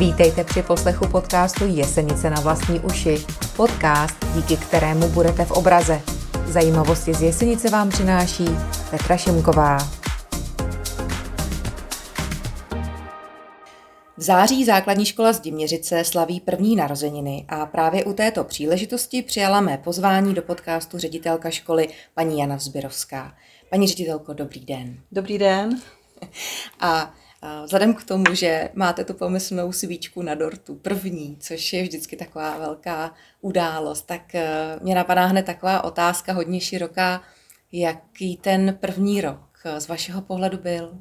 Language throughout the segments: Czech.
Vítejte při poslechu podcastu Jesenice na vlastní uši. Podcast, díky kterému budete v obraze. Zajímavosti z Jesenice vám přináší Petra Šimková. V září základní škola z Diměřice slaví první narozeniny a právě u této příležitosti přijala mé pozvání do podcastu ředitelka školy paní Jana Vzběrovská. Paní ředitelko, dobrý den. Dobrý den. A Vzhledem k tomu, že máte tu pomyslnou svíčku na dortu, první, což je vždycky taková velká událost, tak eh, mě napadá hned taková otázka hodně široká, jaký ten první rok z vašeho pohledu byl?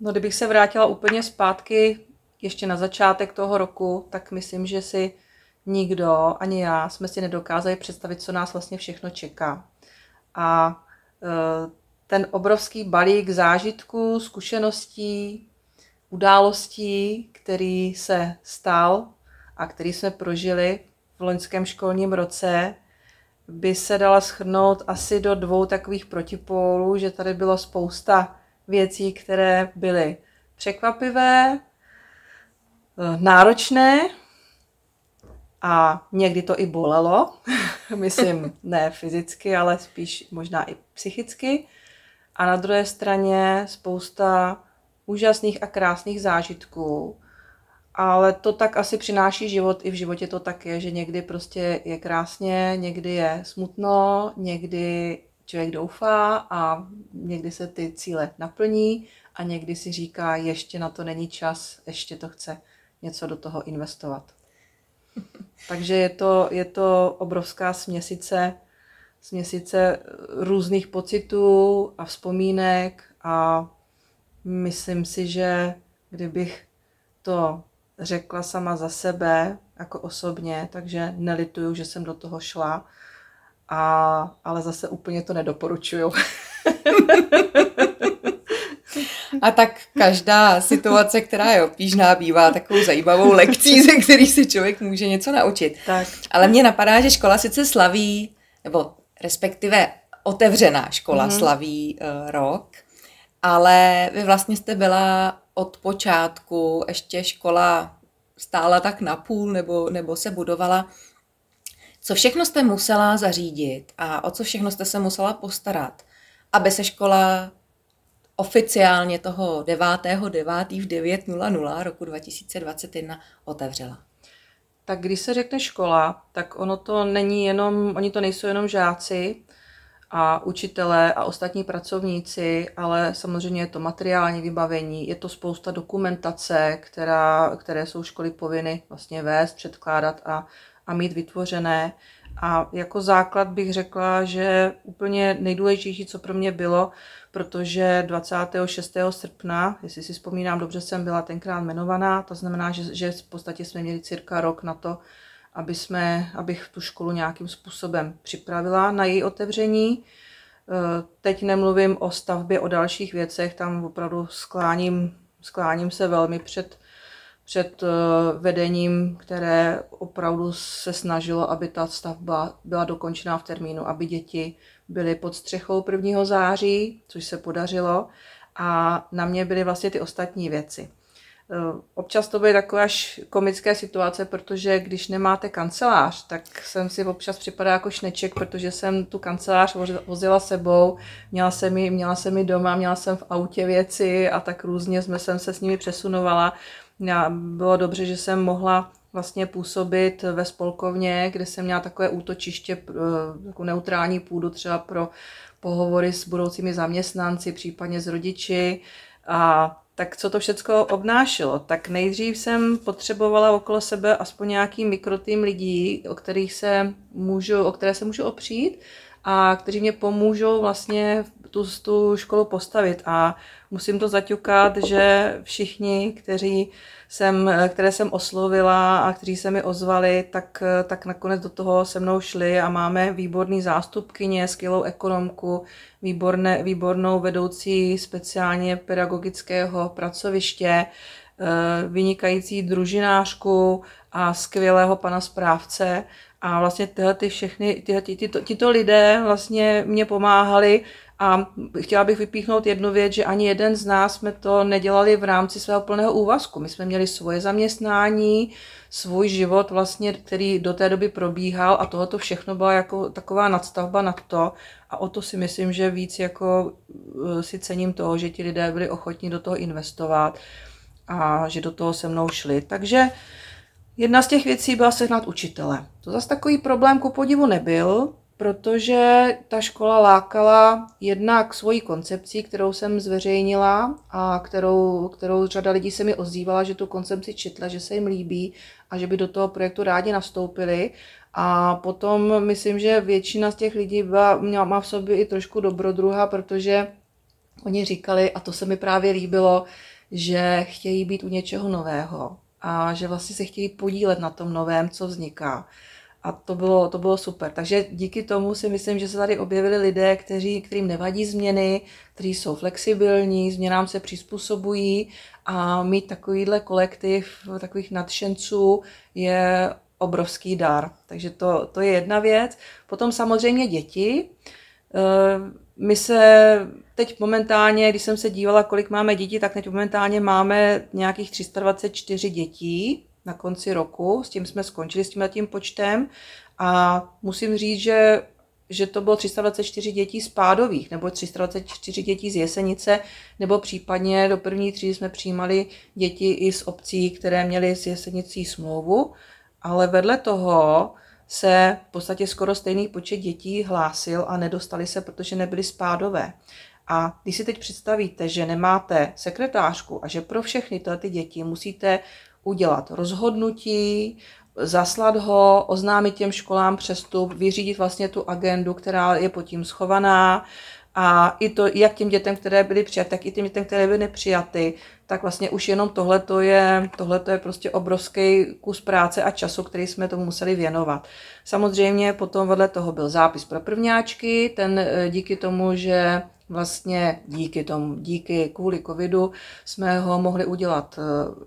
No, kdybych se vrátila úplně zpátky, ještě na začátek toho roku, tak myslím, že si nikdo, ani já, jsme si nedokázali představit, co nás vlastně všechno čeká. A ten obrovský balík zážitků, zkušeností, událostí, který se stal a který jsme prožili v loňském školním roce, by se dala schrnout asi do dvou takových protipólů, že tady bylo spousta věcí, které byly překvapivé, eh, náročné a někdy to i bolelo. Myslím, ne fyzicky, ale spíš možná i psychicky. A na druhé straně spousta úžasných a krásných zážitků. Ale to tak asi přináší život, i v životě to tak je, že někdy prostě je krásně, někdy je smutno, někdy člověk doufá a někdy se ty cíle naplní a někdy si říká, ještě na to není čas, ještě to chce něco do toho investovat. Takže je to, je to obrovská směsice směsice různých pocitů a vzpomínek a myslím si, že kdybych to řekla sama za sebe, jako osobně, takže nelituju, že jsem do toho šla, a, ale zase úplně to nedoporučuju. A tak každá situace, která je obtížná, bývá takovou zajímavou lekcí, ze který si člověk může něco naučit. Tak. Ale mně napadá, že škola sice slaví, nebo respektive otevřená škola mm-hmm. slaví uh, rok, ale vy vlastně jste byla od počátku, ještě škola stála tak na půl nebo, nebo se budovala. Co všechno jste musela zařídit a o co všechno jste se musela postarat, aby se škola oficiálně toho 9.9. v 9.00 roku 2021 otevřela? Tak když se řekne škola, tak ono to není jenom, oni to nejsou jenom žáci a učitelé a ostatní pracovníci, ale samozřejmě je to materiální vybavení, je to spousta dokumentace, která, které jsou školy povinny vlastně vést, předkládat a, a mít vytvořené. A jako základ bych řekla, že úplně nejdůležitější, co pro mě bylo, protože 26. srpna, jestli si vzpomínám dobře, jsem byla tenkrát jmenovaná, to znamená, že, že v podstatě jsme měli cirka rok na to, aby jsme, abych tu školu nějakým způsobem připravila na její otevření. Eh, teď nemluvím o stavbě, o dalších věcech, tam opravdu skláním, skláním se velmi před, před eh, vedením, které opravdu se snažilo, aby ta stavba byla dokončená v termínu, aby děti byly pod střechou 1. září, což se podařilo, a na mě byly vlastně ty ostatní věci. Eh, občas to byly takové až komické situace, protože když nemáte kancelář, tak jsem si občas připadá jako šneček, protože jsem tu kancelář vozila sebou, měla jsem ji, měla jsem ji doma, měla jsem v autě věci a tak různě jsme jsem se s nimi přesunovala. Bylo dobře, že jsem mohla vlastně působit ve spolkovně, kde jsem měla takové útočiště, jako neutrální půdu třeba pro pohovory s budoucími zaměstnanci, případně s rodiči. A tak co to všechno obnášelo? Tak nejdřív jsem potřebovala okolo sebe aspoň nějaký mikrotým lidí, o kterých se můžu, o které se můžu opřít a kteří mě pomůžou vlastně tu, tu školu postavit. A musím to zaťukat, že všichni, kteří jsem, které jsem oslovila a kteří se mi ozvali, tak, tak nakonec do toho se mnou šli a máme výborný zástupkyně, skvělou ekonomku, výborné, výbornou vedoucí speciálně pedagogického pracoviště, eh, vynikající družinářku a skvělého pana správce. A vlastně tyhle ty všechny, tyhle, tyto, tyto lidé vlastně mě pomáhali A chtěla bych vypíchnout jednu věc, že ani jeden z nás jsme to nedělali v rámci svého plného úvazku. My jsme měli svoje zaměstnání, svůj život, vlastně, který do té doby probíhal a tohoto všechno byla jako taková nadstavba nad to. A o to si myslím, že víc jako eh, si cením toho, že ti lidé byli ochotní do toho investovat a že do toho se mnou šli. Takže jedna z těch věcí byla sehnat učitele. To zase takový problém ku podivu nebyl, protože ta škola lákala jednak svojí koncepcí, kterou jsem zveřejnila a kterou, kterou řada lidí se mi ozývala, že tu koncepci četla, že se jim líbí a že by do toho projektu rádi nastoupili. A potom myslím, že většina z těch lidí byla, měla, má v sobě i trošku dobrodruha, protože oni říkali, a to se mi právě líbilo, že chtějí být u něčeho nového a že vlastně se chtějí podílet na tom novém, co vzniká. A to bylo, to bylo super. Takže díky tomu si myslím, že se tady objevili lidé, kteří, kterým nevadí změny, kteří jsou flexibilní, změnám se přizpůsobují a mít takovýhle kolektiv takových nadšenců je obrovský dar. Takže to, to je jedna věc. Potom samozřejmě děti. My se teď momentálně, když jsem se dívala, kolik máme dětí, tak teď momentálně máme nějakých 324 dětí na konci roku. S tím jsme skončili, s tím tím počtem. A musím říct, že že to bylo 324 dětí z Pádových, nebo 324 dětí z Jesenice, nebo případně do první třídy jsme přijímali děti i z obcí, které měly s Jesenicí smlouvu, ale vedle toho se v podstatě skoro stejný počet dětí hlásil a nedostali se, protože nebyly spádové. A když si teď představíte, že nemáte sekretářku a že pro všechny tyhle ty děti musíte udělat rozhodnutí, zaslat ho, oznámit těm školám přestup, vyřídit vlastně tu agendu, která je pod tím schovaná, a i to, jak těm dětem, které byly přijaty, tak i těm dětem, které byly nepřijaty, tak vlastně už jenom tohle je, tohleto je prostě obrovský kus práce a času, který jsme tomu museli věnovat. Samozřejmě potom vedle toho byl zápis pro prvňáčky, ten eh, díky tomu, že vlastně díky tomu, díky kvůli covidu jsme ho mohli udělat eh,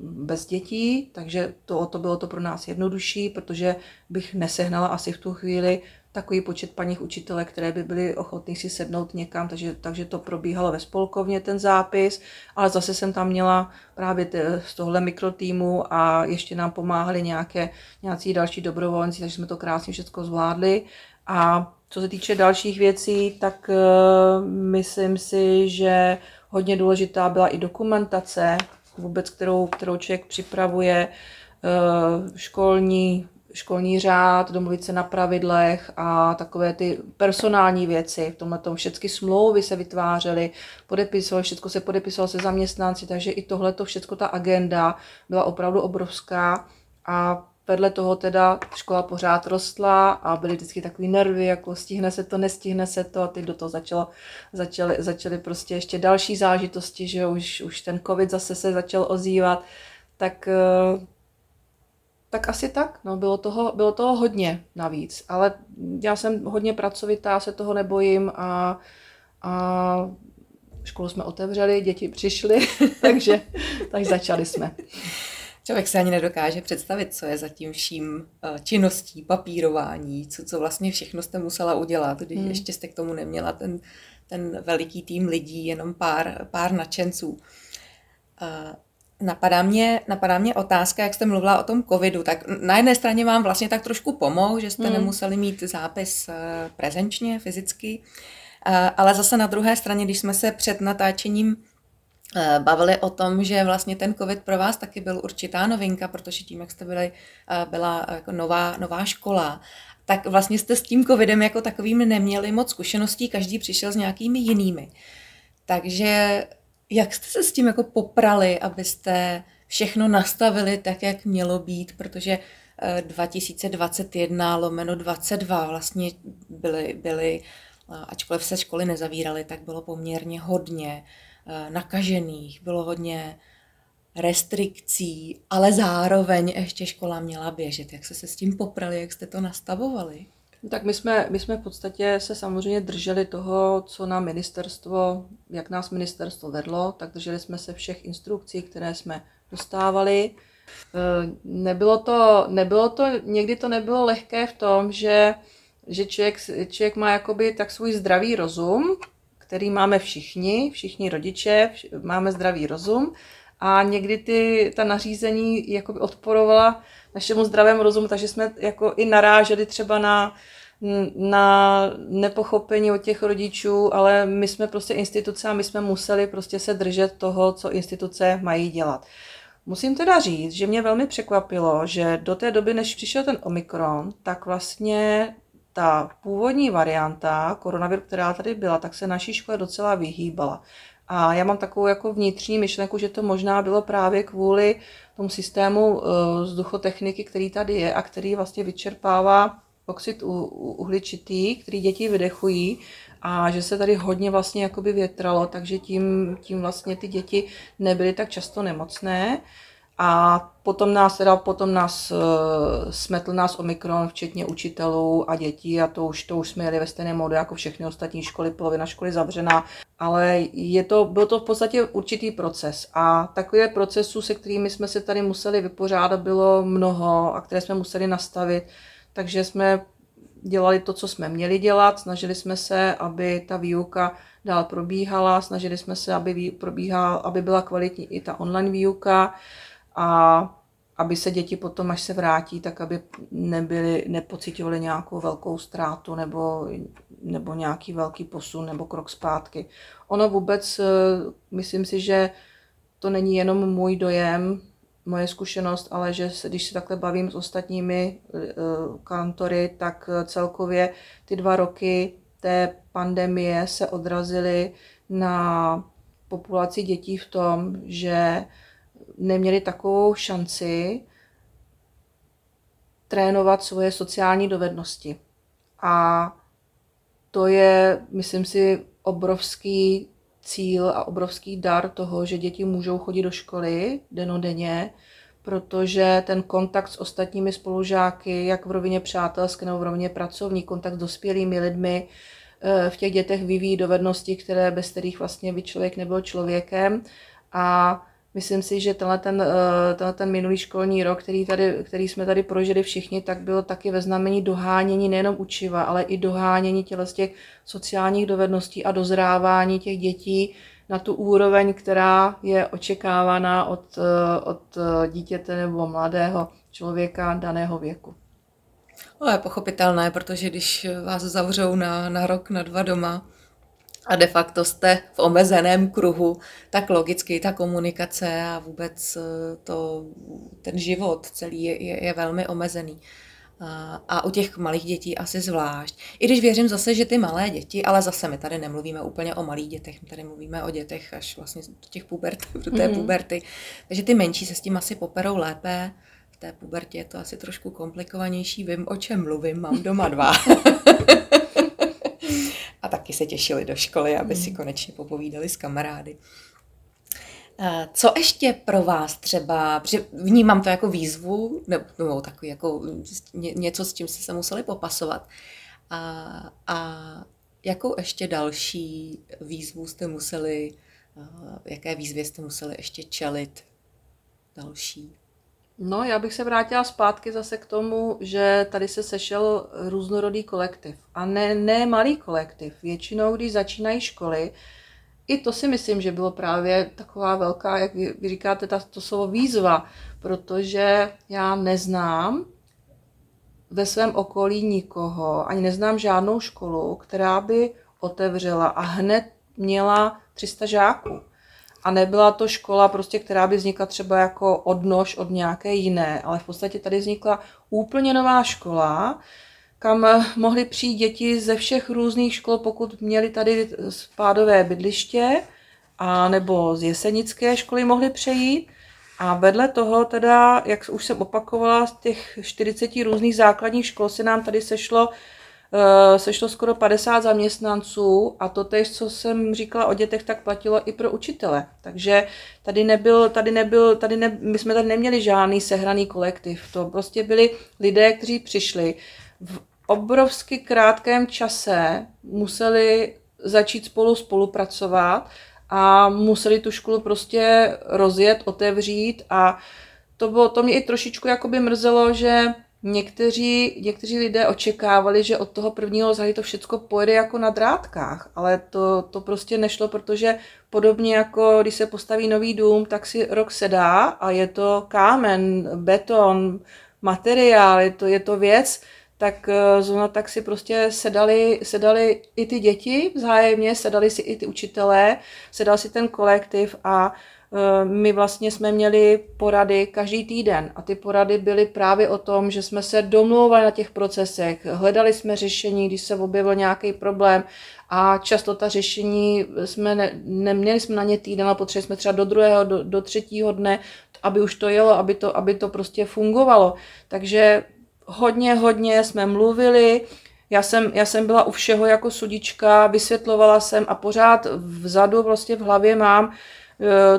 bez dětí, takže to, to bylo to pro nás jednodušší, protože bych nesehnala asi v tu chvíli takový počet paních učitele, které by byly ochotní si sednout někam, takže, takže to probíhalo ve spolkovně ten zápis, ale zase jsem tam měla právě z tohle mikrotýmu a ještě nám pomáhali nějaké, nějací další dobrovolníci, takže jsme to krásně všechno zvládli. A co se týče dalších věcí, tak uh, myslím si, že hodně důležitá byla i dokumentace, vůbec kterou, kterou člověk připravuje, uh, školní školní řád, domluvit se na pravidlech a takové ty personální věci. V tomhle tom všechny smlouvy se vytvářely, podepisovalo, všechno se podepisovalo se zaměstnanci, takže i tohle to všechno, ta agenda byla opravdu obrovská a vedle toho teda škola pořád rostla a byly vždycky takový nervy, jako stihne se to, nestihne se to a teď do toho začalo, začaly, začaly prostě ještě další zážitosti, že už, už ten covid zase se začal ozývat, tak eh, tak asi tak, no, bylo toho, bylo toho hodně navíc, ale já jsem hodně pracovitá, se toho nebojím a, a školu jsme otevřeli, děti přišly, takže tak začali jsme. Člověk se ani nedokáže představit, co je za tím vším eh, činností, papírování, co, co vlastně všechno jste musela udělat, když hmm. ještě jste k tomu neměla ten, ten veliký tým lidí, jenom pár, pár nadšenců. Napadá mě, napadá mě otázka, jak jste mluvila o tom covidu, tak na jedné straně vám vlastně tak trošku pomohl, že jste hmm. nemuseli mít zápis eh, prezenčně, fyzicky, eh, ale zase na druhé straně, když jsme se před natáčením eh, bavili o tom, že vlastně ten covid pro vás taky byl určitá novinka, protože tím, jak jste byli, byla jako nová, nová škola, tak vlastně jste s tím covidem jako takovým neměli moc zkušeností, každý přišel s nějakými jinými. Takže jak jste se s tím jako poprali, abyste všechno nastavili tak, jak mělo být, protože 2021 eh, lomeno 22 vlastně byly, byly, eh, ačkoliv se školy nezavíraly, tak bylo poměrně hodně eh, nakažených, bylo hodně restrikcí, ale zároveň ještě škola měla běžet. Jak jste se s tím poprali, jak jste to nastavovali? Tak my jsme, my jsme v podstatě se samozřejmě drželi toho, co nám ministerstvo, jak nás ministerstvo vedlo, tak drželi jsme se všech instrukcí, které jsme dostávali. E, nebylo to, nebylo to, někdy to nebylo lehké v tom, že že člověk, člověk má jakoby tak svůj zdravý rozum, který máme všichni, všichni rodiče, máme zdravý rozum a někdy ty, ta nařízení jakoby odporovala našemu zdravému rozumu, takže jsme jako i naráželi třeba na, na nepochopení od těch rodičů, ale my jsme prostě instituce a my jsme museli prostě se držet toho, co instituce mají dělat. Musím teda říct, že mě velmi překvapilo, že do té doby, než přišel ten Omikron, tak vlastně ta původní varianta koronaviru, která tady byla, tak se naší škole docela vyhýbala. A já mám takovou jako vnitřní myšlenku, že to možná bylo právě kvůli tomu systému uh, vzduchotechniky, který tady je a který vlastně vyčerpává oxid uhličitý, který děti vydechují a že se tady hodně vlastně jakoby větralo, takže tím, tím vlastně ty děti nebyly tak často nemocné. A potom nás, teda potom nás uh, smetl nás Omikron, včetně učitelů a dětí a to už, to už jsme jeli ve stejné módu jako všechny ostatní školy, polovina školy zavřená, ale je to, byl to v podstatě určitý proces. A takové procesů, se kterými jsme se tady museli vypořádat, bylo mnoho a které jsme museli nastavit, takže jsme dělali to, co jsme měli dělat, snažili jsme se, aby ta výuka dál probíhala, snažili jsme se, aby, probíhala, aby byla kvalitní i ta online výuka, a aby se děti potom, až se vrátí, tak aby nebyly, nepocitovali nějakou velkou ztrátu nebo, nebo nějaký velký posun nebo krok zpátky. Ono vůbec, eh, myslím si, že to není jenom můj dojem, moje zkušenost, ale že když se takhle bavím s ostatními uh, kantory, tak celkově ty dva roky té pandemie se odrazily na populaci dětí v tom, že neměli takovou šanci trénovat svoje sociální dovednosti. A to je, myslím si, obrovský cíl a obrovský dar toho, že děti můžou chodit do školy denodenně, protože ten kontakt s ostatními spolužáky, jak v rovině přátelské nebo v rovině pracovní, kontakt s dospělými lidmi, eh, v těch dětech vyvíjí dovednosti, které bez kterých vlastně by člověk nebyl člověkem. A Myslím si, že tenhle ten, eh, tenhle ten minulý školní rok, který, tady, který jsme tady prožili všichni, tak bylo taky ve znamení dohánění nejenom učiva, ale i dohánění těle z těch sociálních dovedností a dozrávání těch dětí na tu úroveň, která je očekávaná od, eh, od eh, dítěte nebo mladého člověka daného věku. To je pochopitelné, protože když vás zavřou na, na rok, na dva doma, a de facto jste v omezeném kruhu, tak logicky ta komunikace a vůbec eh, to, ten život celý je, je, je velmi omezený. A, a u těch malých dětí asi zvlášť. I když věřím zase, že ty malé děti, ale zase my tady nemluvíme úplně o malých dětech, my tady mluvíme o dětech až vlastně do těch pubert, do té mm-hmm. puberty. Takže ty menší se s tím asi poperou lépe. V té pubertě je to asi trošku komplikovanější. Vím, o čem mluvím, mám doma dva. a taky se těšili do školy, aby si hmm. konečně popovídali s kamarády. Co ještě pro vás třeba, vnímám to jako výzvu, nebo, nebo takový jako něco, s čím jste se museli popasovat. A, a jakou ještě další výzvu jste museli, jaké výzvě jste museli ještě čelit další? No, já bych se vrátila zpátky zase k tomu, že tady se sešel různorodý kolektiv. A ne, ne malý kolektiv. Většinou, když začínají školy, i to si myslím, že bylo právě taková velká, jak vy, vy říkáte, ta, to slovo výzva, protože já neznám ve svém okolí nikoho, ani neznám žádnou školu, která by otevřela a hned měla 300 žáků a nebyla to škola, prostě, která by vznikla třeba jako odnož od nějaké jiné, ale v podstatě tady vznikla úplně nová škola, kam mohly přijít děti ze všech různých škol, pokud měli tady spádové bydliště, a nebo z jesenické školy mohly přejít. A vedle toho teda, jak už jsem opakovala, z těch 40 různých základních škol se nám tady sešlo Eh, sešlo skoro 50 zaměstnanců a to tež, co jsem říkala o dětech, tak platilo i pro učitele. Takže tady nebyl, tady nebyl, tady ne, my jsme tady neměli žádný sehraný kolektiv. To prostě byli lidé, kteří přišli v obrovsky krátkém čase, museli začít spolu spolupracovat a museli tu školu prostě rozjet, otevřít a to, bylo, to mě i trošičku jakoby mrzelo, že Někteří, někteří lidé očekávali, že od toho prvního září to všechno pojede jako na drátkách, ale to, to prostě nešlo, protože podobně jako když se postaví nový dům, tak si rok sedá a je to kámen, beton, materiál, je to, je to věc, tak eh, zrovna tak si prostě sedali, sedali i ty děti vzájemně, sedali si i ty učitelé, sedal si ten kolektiv a Eh, my vlastně jsme měli porady každý týden a ty porady byly právě o tom, že jsme se domlouvali na těch procesech, hledali jsme řešení, když se objevil nějaký problém a často ta řešení jsme ne, neměli jsme na ně týden, ale potřebovali jsme třeba do druhého, do, do třetího dne, aby už to jelo, aby to, aby to prostě fungovalo. Takže hodně, hodně jsme mluvili, já jsem, já jsem byla u všeho jako sudička, vysvětlovala jsem a pořád vzadu vlastně v hlavě mám, Eh,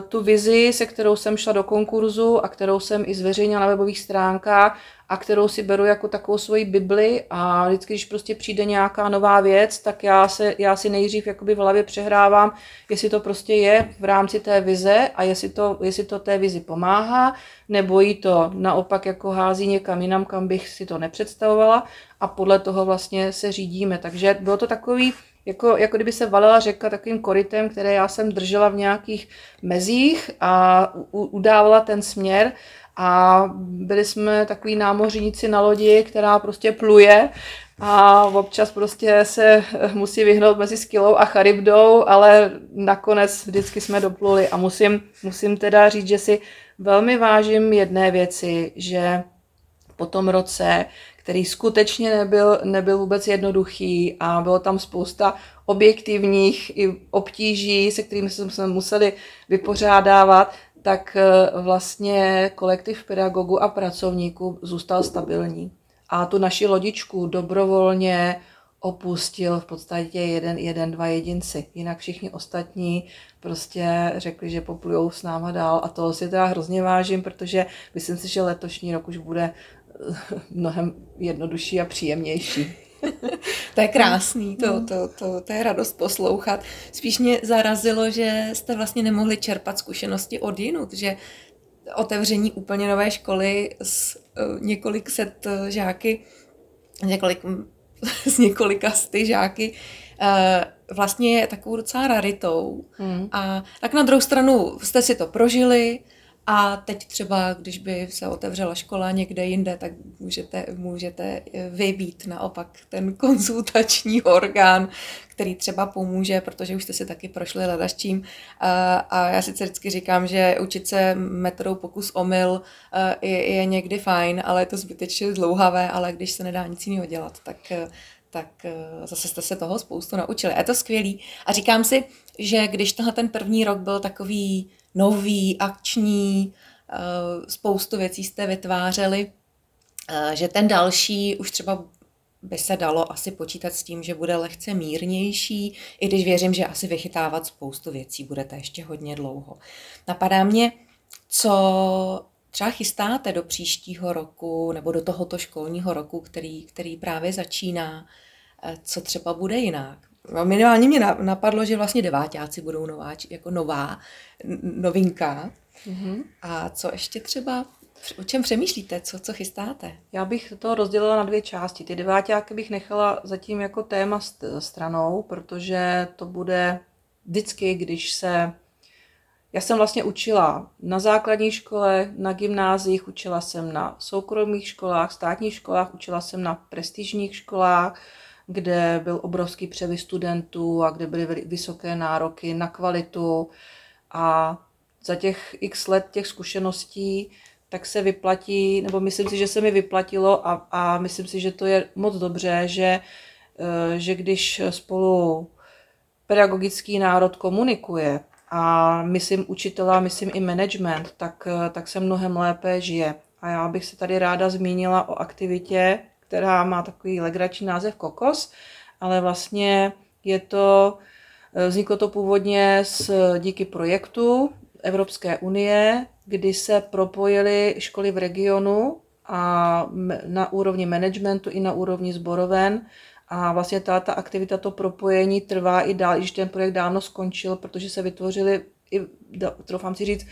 tu vizi, se kterou jsem šla do konkurzu a kterou jsem i zveřejnila na webových stránkách a kterou si beru jako takovou svoji Bibli a vždycky, když prostě přijde nějaká nová věc, tak já, se, já si nejdřív jakoby v hlavě přehrávám, jestli to prostě je v rámci té vize a jestli to, jestli to té vizi pomáhá, nebo jí to naopak jako hází někam jinam, kam bych si to nepředstavovala a podle toho vlastně se řídíme. Takže bylo to takový jako, jako kdyby se valila řeka takovým korytem, které já jsem držela v nějakých mezích a u, udávala ten směr. A byli jsme takový námořníci na lodi, která prostě pluje a občas prostě se musí vyhnout mezi Skylou a Charybdou, ale nakonec vždycky jsme dopluli. A musím, musím teda říct, že si velmi vážím jedné věci, že po tom roce, který skutečně nebyl, nebyl vůbec jednoduchý a bylo tam spousta objektivních i obtíží, se kterými jsme se museli vypořádávat, tak eh, vlastně kolektiv pedagogů a pracovníků zůstal stabilní. A tu naši lodičku dobrovolně opustil v podstatě jeden, jeden, dva jedinci. Jinak všichni ostatní prostě řekli, že poplujou s náma dál a to si teda hrozně vážím, protože myslím si, že letošní rok už bude mnohem jednodušší a příjemnější. to je krásný, to, no. to, to, to je radost poslouchat. Spíš mě zarazilo, že jste vlastně nemohli čerpat zkušenosti od jinut, že otevření úplně nové školy s uh, několik set uh, žáky, několik, s několika sty žáky, uh, vlastně je takovou docela raritou. Hmm. A tak na druhou stranu jste si to prožili, a teď třeba, když by se otevřela škola někde jinde, tak můžete, můžete vybít naopak ten konzultační orgán, který třeba pomůže, protože už jste si taky prošli ledaštím. A, já sice vždycky říkám, že učit se metodou pokus omyl je, je někdy fajn, ale je to zbytečně dlouhavé, ale když se nedá nic jiného dělat, tak tak zase jste se toho spoustu naučili. A je to skvělý. A říkám si, že když tenhle ten první rok byl takový nový, akční, eh, spoustu věcí jste vytvářeli, eh, že ten další už třeba by se dalo asi počítat s tím, že bude lehce mírnější, i když věřím, že asi vychytávat spoustu věcí budete ještě hodně dlouho. Napadá mě, co třeba chystáte do příštího roku nebo do tohoto školního roku, který, který právě začíná, eh, co třeba bude jinak. No, minimálně mě napadlo, že vlastně devátáci budou nová, jako nová novinka. Mm-hmm. A co ještě třeba, o čem přemýšlíte, co, co chystáte? Já bych to rozdělila na dvě části. Ty devátáky bych nechala zatím jako téma stranou, protože to bude vždycky, když se já jsem vlastně učila na základní škole, na gymnáziích, učila jsem na soukromých školách, státních školách, učila jsem na prestižních školách, kde byl obrovský převis studentů a kde byly vysoké nároky na kvalitu. A za těch x let těch zkušeností tak se vyplatí, nebo myslím si, že se mi vyplatilo a, a myslím si, že to je moc dobře, že, eh, že když spolu pedagogický národ komunikuje a myslím učitela, myslím i management, tak, eh, tak se mnohem lépe žije. A já bych se tady ráda zmínila o aktivitě, která má takový legrační název Kokos, ale vlastně je to, eh, vzniklo to původně s, díky projektu Evropské unie, kdy se propojily školy v regionu a na úrovni managementu i na úrovni zboroven. A vlastně ta, ta aktivita, to propojení trvá i dál, když ten projekt dávno skončil, protože se vytvořily i, troufám si říct,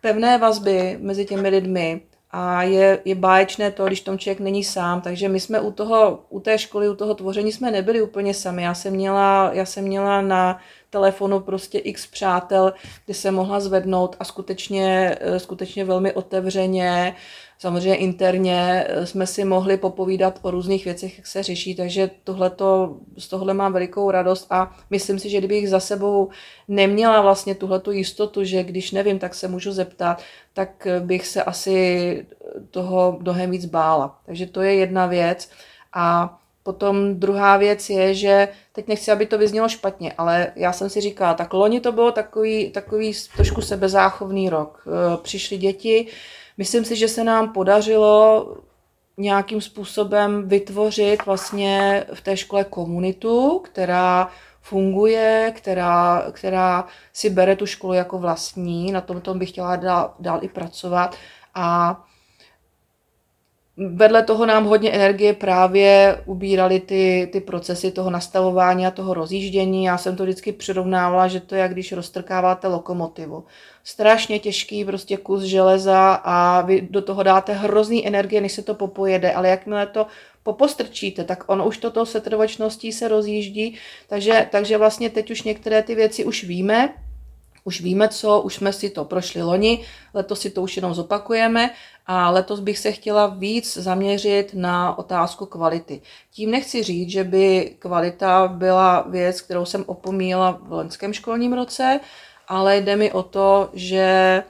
pevné vazby mezi těmi lidmi a je, je báječné to, když tom člověk není sám. Takže my jsme u, toho, u té školy, u toho tvoření jsme nebyli úplně sami. Já jsem měla, já jsem měla na telefonu prostě x přátel, kde se mohla zvednout a skutečně, eh, skutečně velmi otevřeně Samozřejmě interně eh, jsme si mohli popovídat o různých věcech, jak se řeší, takže tohleto, z tohle mám velikou radost a myslím si, že kdybych za sebou neměla vlastně tuhletu jistotu, že když nevím, tak se můžu zeptat, tak eh, bych se asi toho mnohem víc bála. Takže to je jedna věc. A Potom druhá věc je, že teď nechci, aby to vyznělo špatně, ale já jsem si říkala, tak loni to bylo takový, takový trošku sebezáchovný rok. Eh, přišly děti, Myslím si, že se nám podařilo nějakým způsobem vytvořit vlastně v té škole komunitu, která funguje, která, která si bere tu školu jako vlastní, na tom, tom bych chtěla dál, dál i pracovat. A vedle toho nám hodně energie právě ubíraly ty, ty procesy toho nastavování a toho rozjíždění. Já jsem to vždycky přirovnávala, že to je, když roztrkáváte lokomotivu. Strašně těžký prostě kus železa a vy do toho dáte hrozný energie, než se to popojede, ale jakmile to popostrčíte, tak on už toto setrvačností se rozjíždí, takže, takže vlastně teď už některé ty věci už víme, už víme co, už jsme si to prošli loni, letos si to už jenom zopakujeme a letos bych se chtěla víc zaměřit na otázku kvality. Tím nechci říct, že by kvalita byla věc, kterou jsem opomíjela v loňském školním roce, ale jde mi o to, že,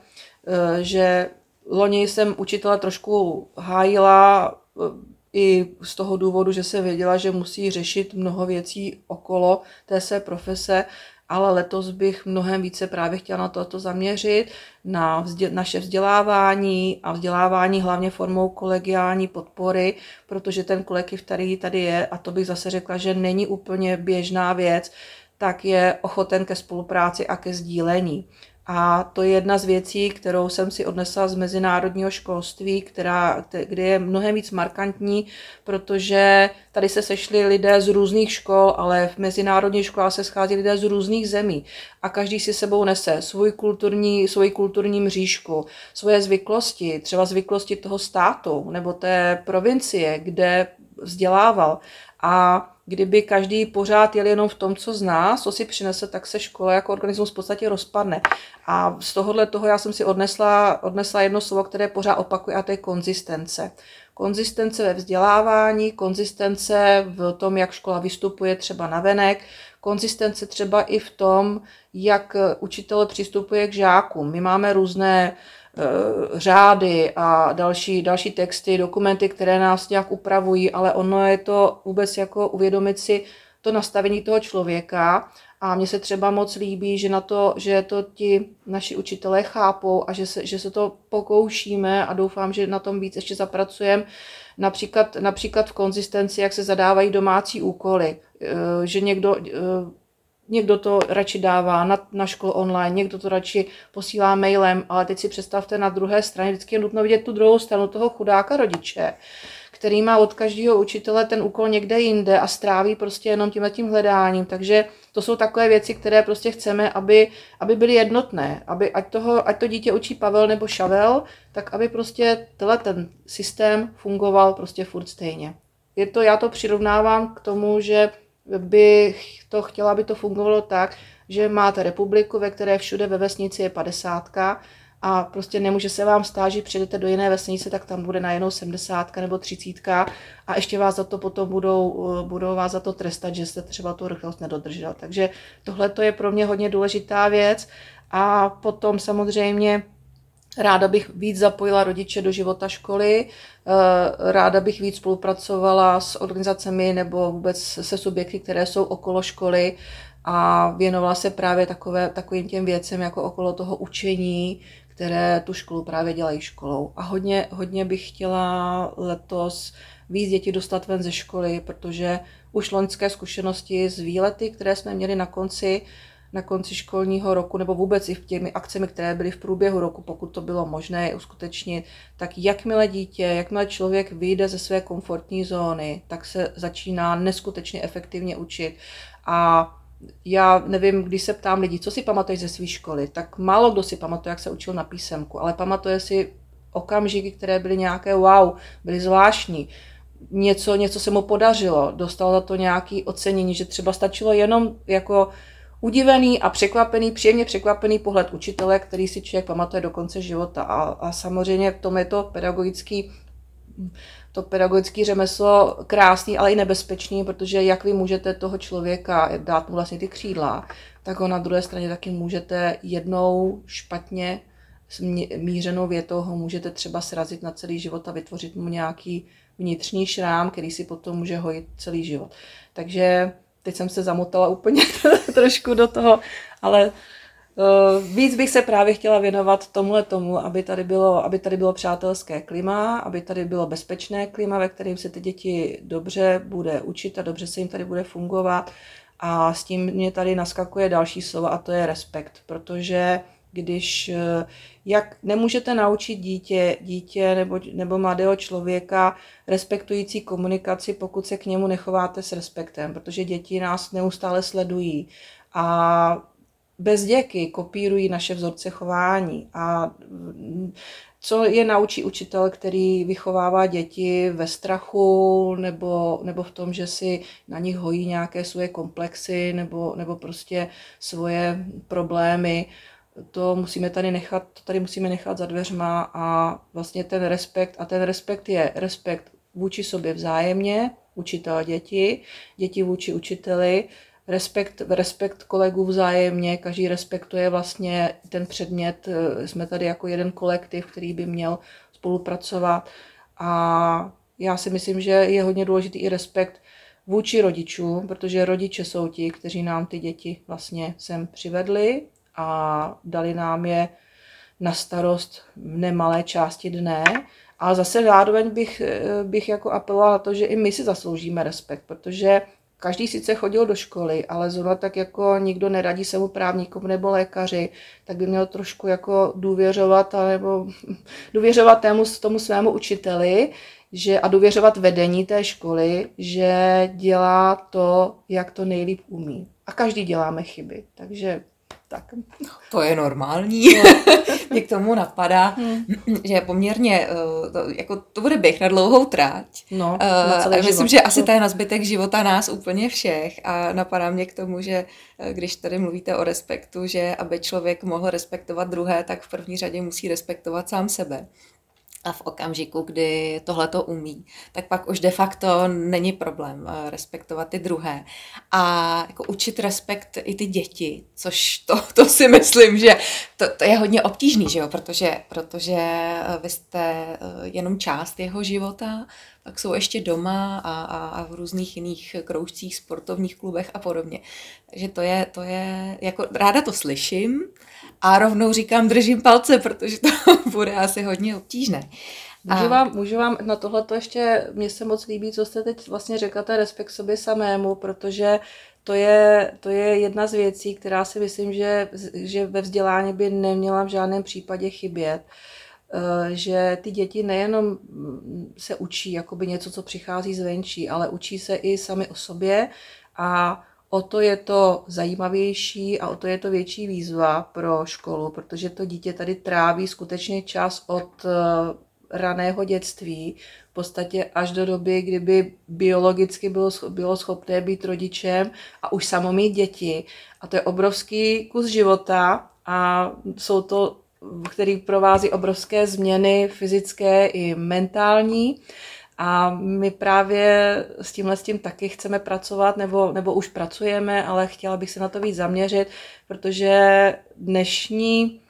eh, že loni jsem učitele trošku hájila eh, i z toho důvodu, že se věděla, že musí řešit mnoho věcí okolo té své profese ale letos bych mnohem více právě chtěla na toto zaměřit, na vzdě, naše vzdělávání a vzdělávání hlavně formou kolegiální podpory, protože ten kolektiv, který tady je, a to bych zase řekla, že není úplně běžná věc, tak je ochoten ke spolupráci a ke sdílení. A to je jedna z věcí, kterou jsem si odnesla z mezinárodního školství, která, kde je mnohem víc markantní, protože tady se sešli lidé z různých škol, ale v mezinárodní škole se schází lidé z různých zemí a každý si sebou nese svůj kulturní, svůj kulturní mřížku, svoje zvyklosti, třeba zvyklosti toho státu nebo té provincie, kde vzdělával. A kdyby každý pořád jel jenom v tom, co zná, co si přinese, tak se škola jako organismus v podstatě rozpadne. A z tohohle toho já jsem si odnesla, odnesla jedno slovo, které pořád opakuje, a to je konzistence. Konzistence ve vzdělávání, konzistence v tom, jak škola vystupuje třeba na venek, konzistence třeba i v tom, jak učitel přistupuje k žákům. My máme různé Eh, řády a další, další texty, dokumenty, které nás nějak upravují, ale ono je to vůbec jako uvědomit si to nastavení toho člověka a mně se třeba moc líbí, že, na to, že to ti naši učitelé chápou a že se, že se to pokoušíme a doufám, že na tom víc ještě zapracujeme. Například, například v konzistenci, jak se zadávají domácí úkoly, eh, že někdo eh, Někdo to radši dává na, na školu online, někdo to radši posílá mailem, ale teď si představte na druhé straně, vždycky je nutno vidět tu druhou stranu toho chudáka rodiče, který má od každého učitele ten úkol někde jinde a stráví prostě jenom tím tím hledáním. Takže to jsou takové věci, které prostě chceme, aby, aby byly jednotné, aby ať, toho, ať to dítě učí Pavel nebo Šavel, tak aby prostě tenhle ten systém fungoval prostě furt stejně. Je to, já to přirovnávám k tomu, že bych to chtěla, aby to fungovalo tak, že máte republiku, ve které všude ve vesnici je padesátka a prostě nemůže se vám stát, že přijdete do jiné vesnice, tak tam bude najednou sedmdesátka nebo třicítka a ještě vás za to potom budou, budou vás za to trestat, že jste třeba tu rychlost nedodržel. Takže tohle to je pro mě hodně důležitá věc a potom samozřejmě Ráda bych víc zapojila rodiče do života školy, eh, ráda bych víc spolupracovala s organizacemi nebo vůbec se subjekty, které jsou okolo školy a věnovala se právě takové, takovým těm věcem jako okolo toho učení, které tu školu právě dělají školou. A hodně, hodně bych chtěla letos víc děti dostat ven ze školy, protože už loňské zkušenosti z výlety, které jsme měli na konci, na konci školního roku, nebo vůbec i v těmi akcemi, které byly v průběhu roku, pokud to bylo možné je uskutečnit, tak jakmile dítě, jakmile člověk vyjde ze své komfortní zóny, tak se začíná neskutečně efektivně učit. A já nevím, když se ptám lidí, co si pamatuješ ze své školy, tak málo kdo si pamatuje, jak se učil na písemku, ale pamatuje si okamžiky, které byly nějaké wow, byly zvláštní. Něco, něco se mu podařilo, dostal za to nějaké ocenění, že třeba stačilo jenom jako udivený a překvapený, příjemně překvapený pohled učitele, který si člověk pamatuje do konce života. A, a samozřejmě v tom je to pedagogický to pedagogické řemeslo krásný, ale i nebezpečný, protože jak vy můžete toho člověka dát mu vlastně ty křídla, tak ho na druhé straně taky můžete jednou špatně mířenou větou ho můžete třeba srazit na celý život a vytvořit mu nějaký vnitřní šrám, který si potom může hojit celý život. Takže teď jsem se zamotala úplně trošku do toho, ale Uh, víc bych se právě chtěla věnovat tomuhle tomu, aby tady, bylo, aby tady bylo přátelské klima, aby tady bylo bezpečné klima, ve kterém se ty děti dobře bude učit a dobře se jim tady bude fungovat. A s tím mě tady naskakuje další slovo a to je respekt, protože když eh, jak nemůžete naučit dítě, dítě nebo, nebo mladého člověka respektující komunikaci, pokud se k němu nechováte s respektem, protože děti nás neustále sledují a bez děky kopírují naše vzorce chování. A co je naučí učitel, který vychovává děti ve strachu nebo, nebo v tom, že si na nich hojí nějaké svoje komplexy nebo, nebo prostě svoje problémy, to musíme tady nechat, to tady musíme nechat za dveřma a vlastně ten respekt, a ten respekt je respekt vůči sobě vzájemně, učitel děti, děti vůči učiteli, respekt, respekt kolegů vzájemně, každý respektuje vlastně ten předmět, jsme tady jako jeden kolektiv, který by měl spolupracovat a já si myslím, že je hodně důležitý i respekt vůči rodičům, protože rodiče jsou ti, kteří nám ty děti vlastně sem přivedli a dali nám je na starost v nemalé části dne. A zase zároveň bych, bych jako apelovala na to, že i my si zasloužíme respekt, protože každý sice chodil do školy, ale zrovna tak jako nikdo neradí se mu právníkům nebo lékaři, tak by měl trošku jako důvěřovat, nebo důvěřovat tému, tomu svému učiteli, že, a důvěřovat vedení té školy, že dělá to, jak to nejlíp umí. A každý děláme chyby, takže tak. To je normální. Mě k tomu napadá, hmm. že poměrně, eh, to, jako to bude běh na dlouhou tráť. No, uh, myslím, život. že asi to je na zbytek života nás úplně všech a napadá mě k tomu, že eh, když tady mluvíte o respektu, že aby člověk mohl respektovat druhé, tak v první řadě musí respektovat sám sebe a v okamžiku, kdy tohle to umí, tak pak už de facto není problém eh, respektovat ty druhé. A jako učit respekt i ty děti, což to, to si myslím, že to, to je hodně obtížný, že jo? Protože, protože eh, vy jste eh, jenom část jeho života, pak jsou ještě doma a, a, a v různých jiných kroužcích, sportovních klubech a podobně. Takže to je, to je, jako ráda to slyším, a rovnou říkám, držím palce, protože to bude asi hodně obtížné. Můžu vám, můžu vám na tohle to ještě, mně se moc líbí, co jste teď vlastně řekla, ten respekt sobě samému, protože to je, to je jedna z věcí, která si myslím, že, že ve vzdělání by neměla v žádném případě chybět. Eh, že ty děti nejenom se učí jakoby něco, co přichází zvenčí, ale učí se i sami o sobě a o to je to zajímavější a o to je to větší výzva pro školu, protože to dítě tady tráví skutečně čas od eh, raného dětství, v podstatě až do doby, kdyby biologicky bylo, bylo schopné být rodičem a už samo mít děti. A to je obrovský kus života a jsou to, který provází obrovské změny fyzické i mentální. A my právě s tímhle s tím taky chceme pracovat, nebo, nebo už pracujeme, ale chtěla bych se na to víc zaměřit, protože dnešní,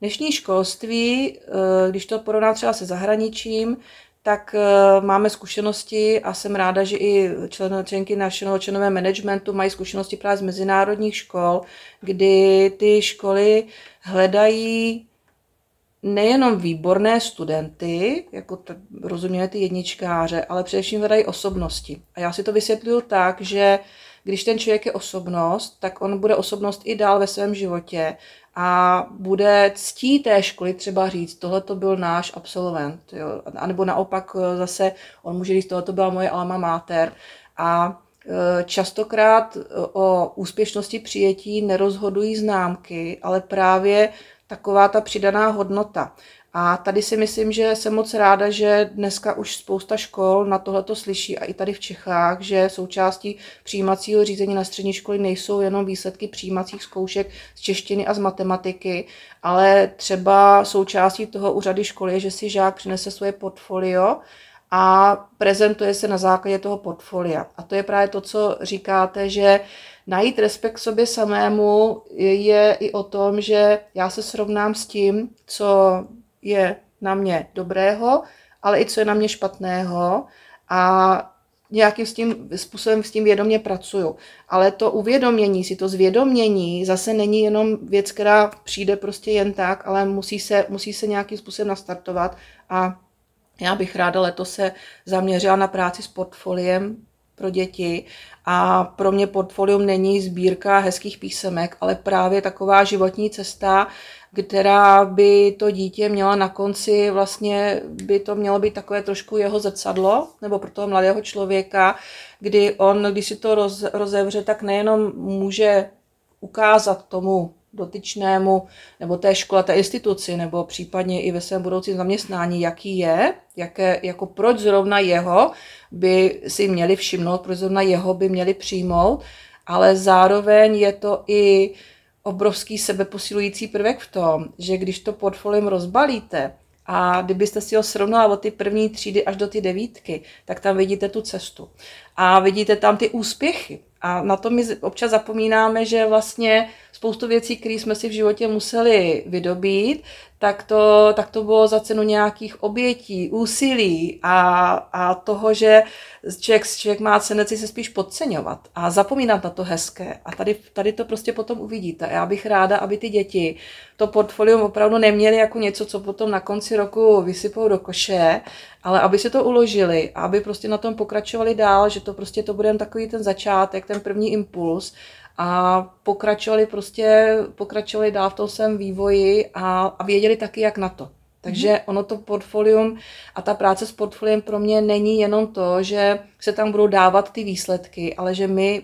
dnešní školství, eh, když to porovnám třeba se zahraničím, tak eh, máme zkušenosti a jsem ráda, že i člen, členky našeho členové managementu mají zkušenosti právě z mezinárodních škol, kdy ty školy hledají nejenom výborné studenty, jako t- rozuměli ty jedničkáře, ale především hledají osobnosti. A já si to vysvětluju tak, že když ten člověk je osobnost, tak on bude osobnost i dál ve svém životě a bude ctí té školy třeba říct, tohle to byl náš absolvent, jo? a nebo naopak eh, zase on může říct, tohle to byla moje alma mater a eh, Častokrát eh, o úspěšnosti přijetí nerozhodují známky, ale právě taková ta přidaná hodnota. A tady si myslím, že jsem moc ráda, že dneska už spousta škol na tohleto slyší a i tady v Čechách, že součástí přijímacího řízení na střední školy nejsou jenom výsledky přijímacích zkoušek z češtiny a z matematiky, ale třeba součástí toho úřady školy je, že si žák přinese svoje portfolio a prezentuje se na základě toho portfolia. A to je právě to, co říkáte, že najít respekt sobě samému je i o tom, že já se srovnám s tím, co je na mě dobrého, ale i co je na mě špatného a nějakým s tím způsobem s tím vědomě pracuju. Ale to uvědomění si, to zvědomění zase není jenom věc, která přijde prostě jen tak, ale musí se, musí se nějakým způsobem nastartovat a já bych ráda letos se zaměřila na práci s portfoliem pro děti. A pro mě portfolium není sbírka hezkých písemek, ale právě taková životní cesta, která by to dítě měla na konci, vlastně by to mělo být takové trošku jeho zrcadlo, nebo pro toho mladého člověka, kdy on, když si to roz, rozevře, tak nejenom může ukázat tomu dotyčnému nebo té škole, té instituci, nebo případně i ve svém budoucím zaměstnání, jaký je, jaké, jako proč zrovna jeho by si měli všimnout, proč zrovna jeho by měli přijmout, ale zároveň je to i obrovský sebeposilující prvek v tom, že když to portfolium rozbalíte a kdybyste si ho srovnala od ty první třídy až do ty devítky, tak tam vidíte tu cestu. A vidíte tam ty úspěchy. A na to my občas zapomínáme, že vlastně spoustu věcí, které jsme si v životě museli vydobít, tak to, tak to bylo za cenu nějakých obětí, úsilí a, a toho, že člověk, člověk má tendenci se spíš podceňovat a zapomínat na to hezké. A tady, tady to prostě potom uvidíte. Já bych ráda, aby ty děti to portfolium opravdu neměly jako něco, co potom na konci roku vysypou do koše, ale aby si to uložili a aby prostě na tom pokračovali dál, že to prostě to bude takový ten začátek, ten první impuls a pokračovali prostě, pokračovali dál v tom svém vývoji a, a věděli taky, jak na to. Takže mm-hmm. ono to portfolium a ta práce s portfoliem pro mě není jenom to, že se tam budou dávat ty výsledky, ale že my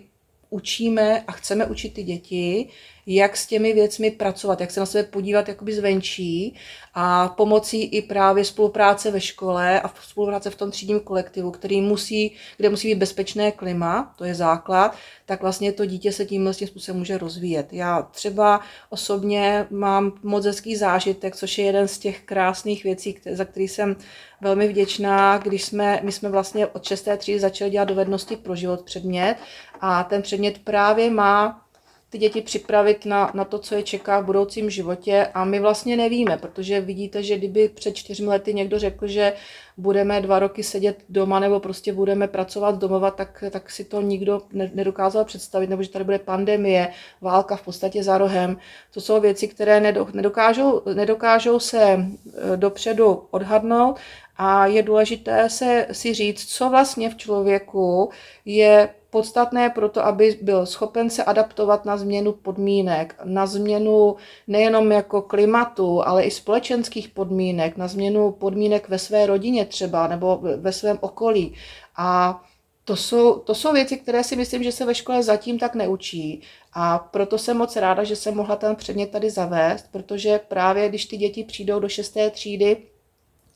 učíme a chceme učit ty děti, jak s těmi věcmi pracovat, jak se na sebe podívat jakoby zvenčí a pomocí i právě spolupráce ve škole a spolupráce v tom třídním kolektivu, který musí, kde musí být bezpečné klima, to je základ, tak vlastně to dítě se tímhle tím způsobem může rozvíjet. Já třeba osobně mám moc hezký zážitek, což je jeden z těch krásných věcí, za který jsem velmi vděčná, když jsme, my jsme vlastně od 6. třídy začali dělat dovednosti pro život předmět a ten předmět právě má ty děti připravit na, na to, co je čeká v budoucím životě a my vlastně nevíme, protože vidíte, že kdyby před čtyřmi lety někdo řekl, že budeme dva roky sedět doma nebo prostě budeme pracovat domova, tak, tak si to nikdo nedokázal představit, nebo že tady bude pandemie, válka v podstatě za rohem. To jsou věci, které nedokážou, nedokážou se eh, dopředu odhadnout a je důležité se si říct, co vlastně v člověku je podstatné pro to, aby byl schopen se adaptovat na změnu podmínek, na změnu nejenom jako klimatu, ale i společenských podmínek, na změnu podmínek ve své rodině třeba nebo ve svém okolí. A to jsou, to jsou věci, které si myslím, že se ve škole zatím tak neučí. A proto jsem moc ráda, že jsem mohla ten předmět tady zavést, protože právě když ty děti přijdou do šesté třídy,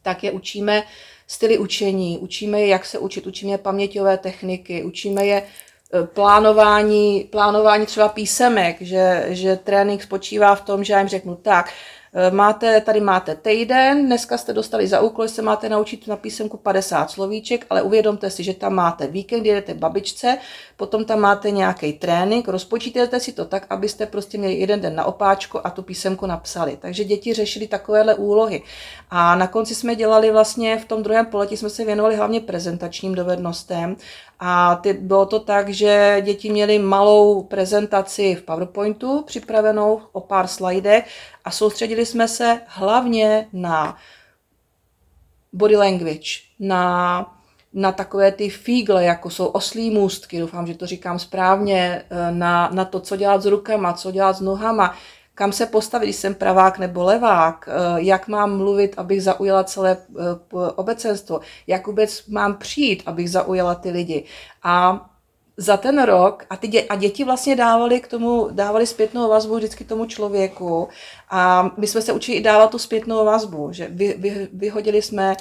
tak je učíme styly učení, učíme je, jak se učit, učíme je paměťové techniky, učíme je e, plánování, plánování třeba písemek, že, že trénink spočívá v tom, že já jim řeknu tak, máte, tady máte týden, dneska jste dostali za úkol, že se máte naučit na písemku 50 slovíček, ale uvědomte si, že tam máte víkend, kdy jdete babičce, potom tam máte nějaký trénink, rozpočítejte si to tak, abyste prostě měli jeden den na opáčku a tu písemku napsali. Takže děti řešili takovéhle úlohy. A na konci jsme dělali vlastně v tom druhém poletí jsme se věnovali hlavně prezentačním dovednostem a ty, bylo to tak, že děti měly malou prezentaci v PowerPointu připravenou o pár slajdech a soustředili jsme se hlavně na body language, na, na takové ty fígle, jako jsou oslí můstky, doufám, že to říkám správně, eh, na, na to, co dělat s rukama, co dělat s nohama, kam se postavit, když jsem pravák nebo levák, eh, jak mám mluvit, abych zaujala celé eh, obecenstvo, jak vůbec mám přijít, abych zaujala ty lidi. A za ten rok a, ty dě, a děti vlastně dávali k tomu, dávali zpětnou vazbu vždycky tomu člověku a my jsme se učili i dávat tu zpětnou vazbu, že vy, vy, vyhodili jsme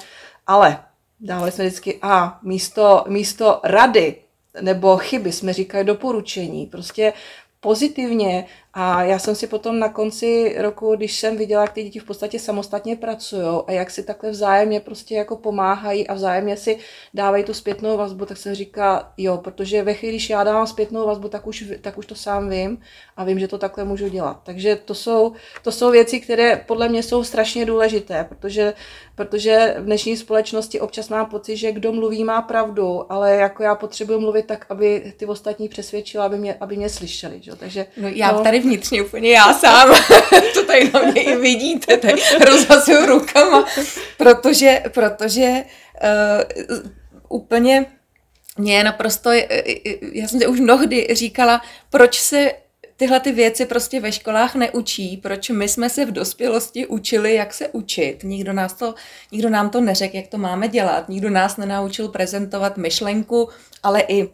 ale, dávali jsme vždycky a místo, místo rady nebo chyby jsme říkali doporučení. Prostě pozitivně a já jsem si potom na konci roku, když jsem viděla, jak ty děti v podstatě samostatně pracují a jak si takhle vzájemně prostě jako pomáhají a vzájemně si dávají tu zpětnou vazbu, tak se říká, jo, protože ve chvíli, když já dávám zpětnou vazbu, tak už, tak už to sám vím a vím, že to takhle můžu dělat. Takže to jsou, to jsou věci, které podle mě jsou strašně důležité, protože, protože v dnešní společnosti občas mám pocit, že kdo mluví, má pravdu, ale jako já potřebuji mluvit tak, aby ty ostatní přesvědčila, aby mě, aby mě slyšeli. Že? Takže, no, já no, tady vnitřně úplně já sám. to tady na mě i vidíte, tady rozhazuju rukama, protože, protože uh, úplně mě naprosto, eh, eh, já jsem se už mnohdy říkala, proč se tyhle ty věci prostě ve školách neučí, proč my jsme se v dospělosti učili, jak se učit. Nikdo, nás to, nikdo nám to neřekl, jak to máme dělat, nikdo nás nenaučil prezentovat myšlenku, ale i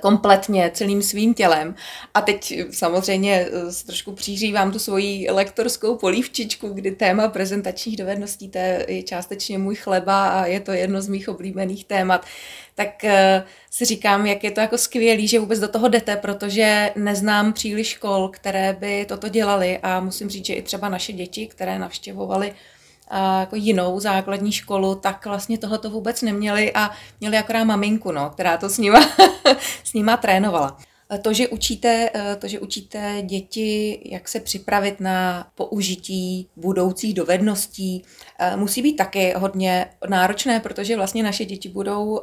kompletně celým svým tělem. A teď samozřejmě eh, trošku přířívám tu svoji lektorskou polívčičku, kdy téma prezentačních dovedností to je částečně můj chleba a je to jedno z mých oblíbených témat. Tak eh, si říkám, jak je to jako skvělý, že vůbec do toho jdete, protože neznám příliš škol, které by toto dělali a musím říct, že i třeba naše děti, které navštěvovaly jako jinou základní školu, tak vlastně tohoto vůbec neměli a měli akorát maminku, no, která to s nima, s nima trénovala. To že, učíte, to, že učíte děti, jak se připravit na použití budoucích dovedností, musí být taky hodně náročné, protože vlastně naše děti budou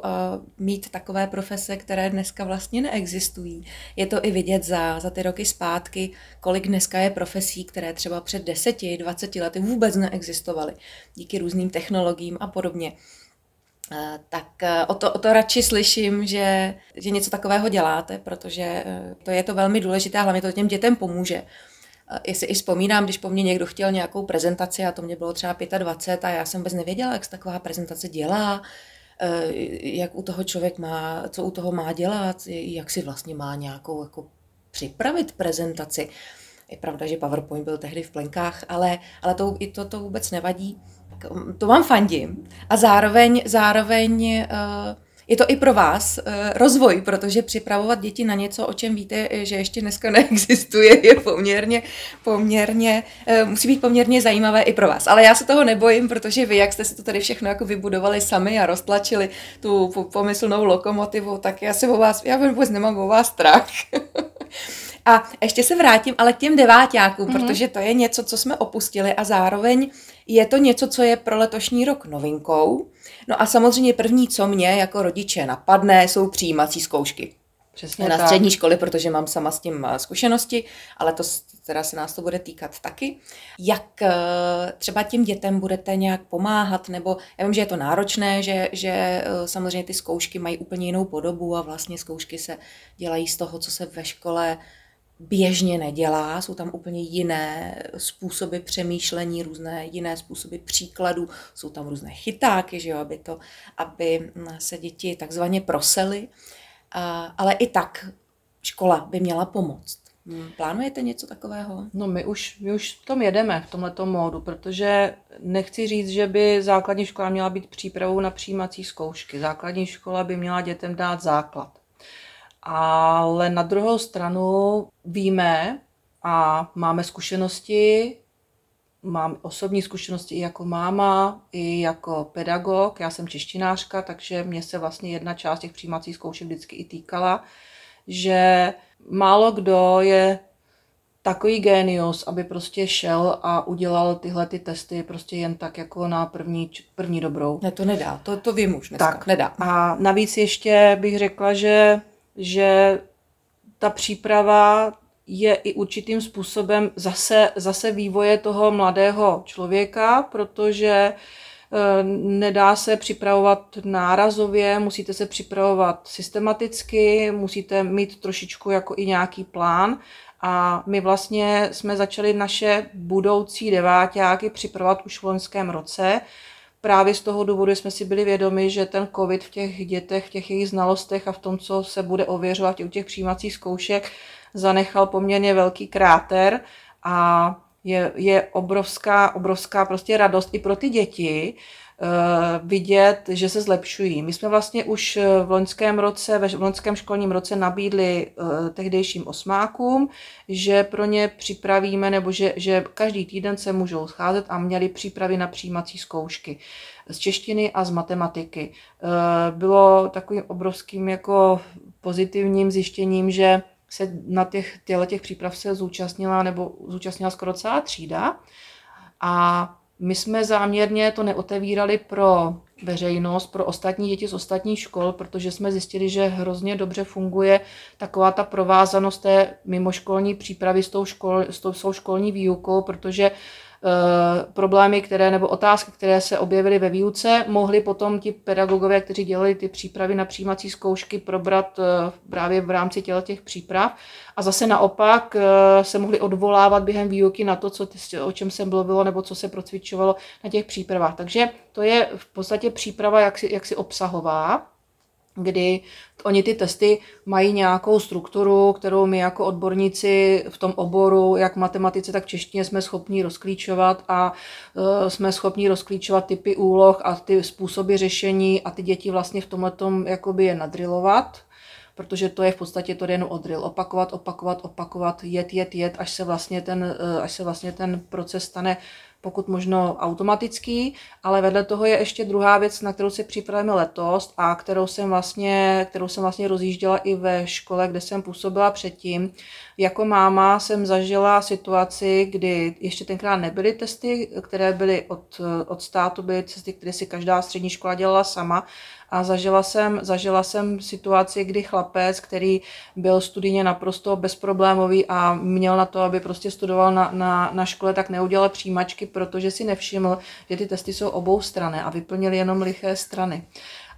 mít takové profese, které dneska vlastně neexistují. Je to i vidět za, za ty roky zpátky, kolik dneska je profesí, které třeba před 10-20 lety vůbec neexistovaly díky různým technologiím a podobně. Eh, tak eh, o to, o to radši slyším, že, že něco takového děláte, protože eh, to je to velmi důležité a hlavně to těm dětem pomůže. Já si i vzpomínám, když po mně někdo chtěl nějakou prezentaci a to mě bylo třeba 25 a já jsem vůbec nevěděla, jak se taková prezentace dělá, jak u toho člověk má, co u toho má dělat, jak si vlastně má nějakou jako připravit prezentaci. Je pravda, že PowerPoint byl tehdy v plenkách, ale, ale to, i to, to vůbec nevadí to vám fandím. A zároveň, zároveň uh, je to i pro vás uh, rozvoj, protože připravovat děti na něco, o čem víte, že ještě dneska neexistuje, je poměrně, poměrně, musí být poměrně zajímavé i pro vás. Ale já se toho nebojím, protože vy, jak jste si to tady všechno jako vybudovali sami a roztlačili tu pomyslnou lokomotivu, tak já se o vás, já vůbec nemám o vás strach. A ještě se vrátím ale k těm deváťákům, mm-hmm. protože to je něco, co jsme opustili a zároveň je to něco, co je pro letošní rok novinkou. No a samozřejmě první, co mě jako rodiče napadne, jsou přijímací zkoušky. Přesně na tak. střední školy, protože mám sama s tím eh, zkušenosti, ale to teda se nás to bude týkat taky. Jak eh, třeba těm dětem budete nějak pomáhat, nebo já vím, že je to náročné, že, že eh, samozřejmě ty zkoušky mají úplně jinou podobu a vlastně zkoušky se dělají z toho, co se ve škole běžně nedělá, jsou tam úplně jiné způsoby přemýšlení, různé jiné způsoby příkladů, jsou tam různé chytáky, že jo, aby, to, aby se děti takzvaně prosely, ale i tak škola by měla pomoct. Hmm, plánujete něco takového? No my už, my už v tom jedeme, v tomto módu, protože nechci říct, že by základní škola měla být přípravou na přijímací zkoušky. Základní škola by měla dětem dát základ. Ale na druhou stranu víme a máme zkušenosti, mám osobní zkušenosti i jako máma, i jako pedagog. Já jsem češtinářka, takže mě se vlastně jedna část těch přijímacích zkoušek vždycky i týkala, že málo kdo je takový génius, aby prostě šel a udělal tyhle ty testy prostě jen tak jako na první, první dobrou. Ne, to nedá, to, to vím už dneska. Tak. Nedá. A navíc ještě bych řekla, že že ta příprava je i určitým způsobem zase, zase vývoje toho mladého člověka, protože eh, nedá se připravovat nárazově, musíte se připravovat systematicky, musíte mít trošičku jako i nějaký plán. A my vlastně jsme začali naše budoucí deváťáky připravovat už v loňském roce, právě z toho důvodu jsme si byli vědomi, že ten covid v těch dětech, v těch jejich znalostech a v tom, co se bude ověřovat u těch přijímacích zkoušek, zanechal poměrně velký kráter a je, je obrovská, obrovská prostě radost i pro ty děti, vidět, že se zlepšují. My jsme vlastně už v loňském roce, ve loňském školním roce nabídli eh, tehdejším osmákům, že pro ně připravíme, nebo že, že každý týden se můžou scházet a měli přípravy na přijímací zkoušky z češtiny a z matematiky. Eh, bylo takovým obrovským jako pozitivním zjištěním, že se na těch, těch příprav se zúčastnila nebo zúčastnila skoro celá třída a my jsme záměrně to neotevírali pro veřejnost, pro ostatní děti z ostatních škol, protože jsme zjistili, že hrozně dobře funguje taková ta provázanost té mimoškolní přípravy s tou, škol, s tou školní výukou, protože problémy, které nebo otázky, které se objevily ve výuce, mohli potom ti pedagogové, kteří dělali ty přípravy na přijímací zkoušky, probrat eh, právě v rámci těle těch příprav. A zase naopak eh, se mohli odvolávat během výuky na to, co, o čem se mluvilo nebo co se procvičovalo na těch přípravách. Takže to je v podstatě příprava jaksi, jaksi obsahová kdy oni ty testy mají nějakou strukturu, kterou my jako odborníci v tom oboru, jak matematice, tak češtině jsme schopni rozklíčovat a uh, jsme schopni rozklíčovat typy úloh a ty způsoby řešení a ty děti vlastně v tomhle tom jakoby je nadrilovat protože to je v podstatě to jen odril. Opakovat, opakovat, opakovat, jet, jet, jet, až se vlastně ten, e, až se vlastně ten proces stane pokud možno automatický, ale vedle toho je ještě druhá věc, na kterou se připravujeme letos a kterou jsem vlastně, kterou jsem vlastně rozjížděla i ve škole, kde jsem působila předtím. Jako máma jsem zažila situaci, kdy ještě tenkrát nebyly testy, které byly od, od státu, byly testy, které si každá střední škola dělala sama a zažila jsem, zažila jsem situaci, kdy chlapec, který byl studijně naprosto bezproblémový a měl na to, aby prostě studoval na, na, na škole, tak neudělal přijímačky, protože si nevšiml, že ty testy jsou obou strany a vyplnil jenom liché strany.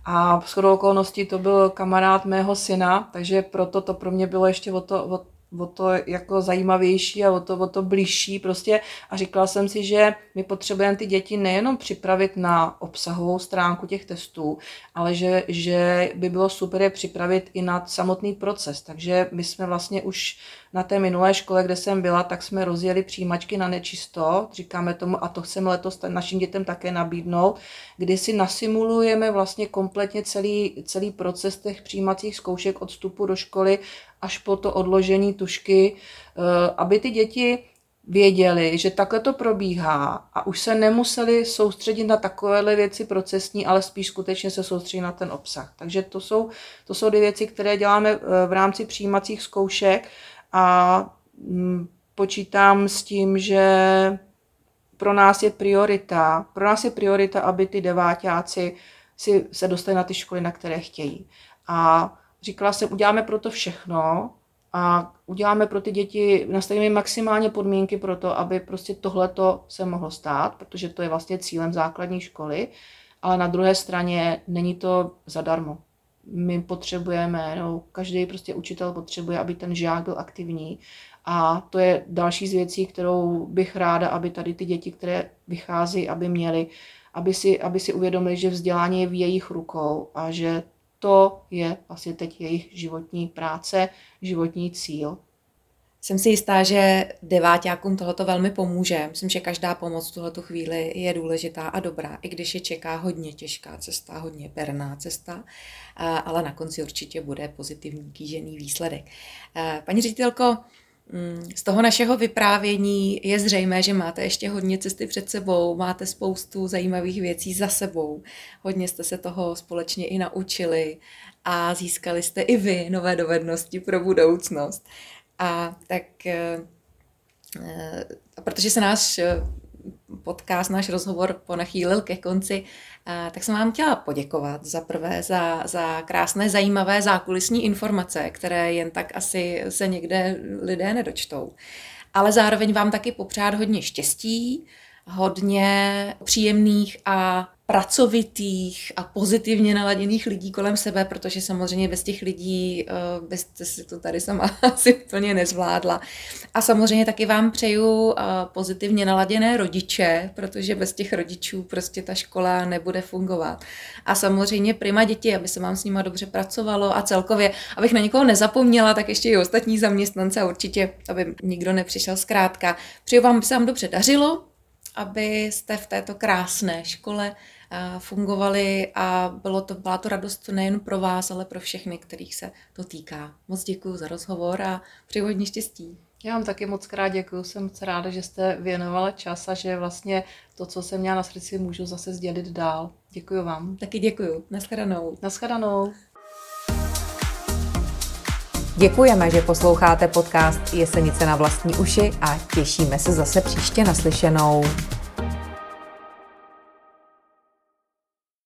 A s okolností to byl kamarád mého syna, takže proto to pro mě bylo ještě o to, o o to jako zajímavější a o to, o to blížší prostě a říkala jsem si, že my potřebujeme ty děti nejenom připravit na obsahovou stránku těch testů, ale že, že by bylo super je připravit i na samotný proces. Takže my jsme vlastně už na té minulé škole, kde jsem byla, tak jsme rozjeli přijímačky na nečisto, říkáme tomu, a to chceme letos našim dětem také nabídnout, kdy si nasimulujeme vlastně kompletně celý, celý proces těch přijímacích zkoušek od vstupu do školy až po to odložení tušky, eh, aby ty děti věděli, že takhle to probíhá a už se nemuseli soustředit na takovéhle věci procesní, ale spíš skutečně se soustředit na ten obsah. Takže to jsou, to jsou dvě věci, které děláme eh, v rámci přijímacích zkoušek a mm, počítám s tím, že pro nás je priorita, pro nás je priorita, aby ty devátáci si se dostali na ty školy, na které chtějí. A říkala jsem, uděláme pro to všechno a uděláme pro ty děti, nastavíme maximálně podmínky pro to, aby prostě tohleto se mohlo stát, protože to je vlastně cílem základní školy, ale na druhé straně není to zadarmo. My potřebujeme, no, každý prostě učitel potřebuje, aby ten žák byl aktivní a to je další z věcí, kterou bych ráda, aby tady ty děti, které vychází, aby měly, aby si, aby si uvědomili, že vzdělání je v jejich rukou a že to je vlastně teď jejich životní práce, životní cíl. Jsem si jistá, že deváťákům tohoto velmi pomůže. Myslím, že každá pomoc v tuhle chvíli je důležitá a dobrá, i když je čeká hodně těžká cesta, hodně perná cesta, ale na konci určitě bude pozitivní kýžený výsledek. Paní ředitelko, Mm, z toho našeho vyprávění je zřejmé, že máte ještě hodně cesty před sebou, máte spoustu zajímavých věcí za sebou, hodně jste se toho společně i naučili a získali jste i vy nové dovednosti pro budoucnost. A tak, eh, eh, protože se náš podcast, náš rozhovor ponachýlil ke konci, tak jsem vám chtěla poděkovat za prvé za, za krásné, zajímavé zákulisní informace, které jen tak asi se někde lidé nedočtou. Ale zároveň vám taky popřát hodně štěstí hodně příjemných a pracovitých a pozitivně naladěných lidí kolem sebe, protože samozřejmě bez těch lidí uh, byste si to tady sama asi úplně nezvládla. A samozřejmě taky vám přeju uh, pozitivně naladěné rodiče, protože bez těch rodičů prostě ta škola nebude fungovat. A samozřejmě prima děti, aby se vám s nima dobře pracovalo a celkově, abych na někoho nezapomněla, tak ještě i ostatní zaměstnance určitě, aby nikdo nepřišel zkrátka. Přeju vám, aby se vám dobře dařilo, abyste v této krásné škole fungovali a bylo to, byla to radost nejen pro vás, ale pro všechny, kterých se to týká. Moc děkuji za rozhovor a přeji hodně štěstí. Já vám taky moc krát děkuji, jsem moc ráda, že jste věnovala čas a že vlastně to, co jsem měla na srdci, můžu zase sdělit dál. Děkuji vám. Taky děkuji. Naschledanou. Naschledanou. Děkujeme, že posloucháte podcast Jesenice na vlastní uši a těšíme se zase příště naslyšenou.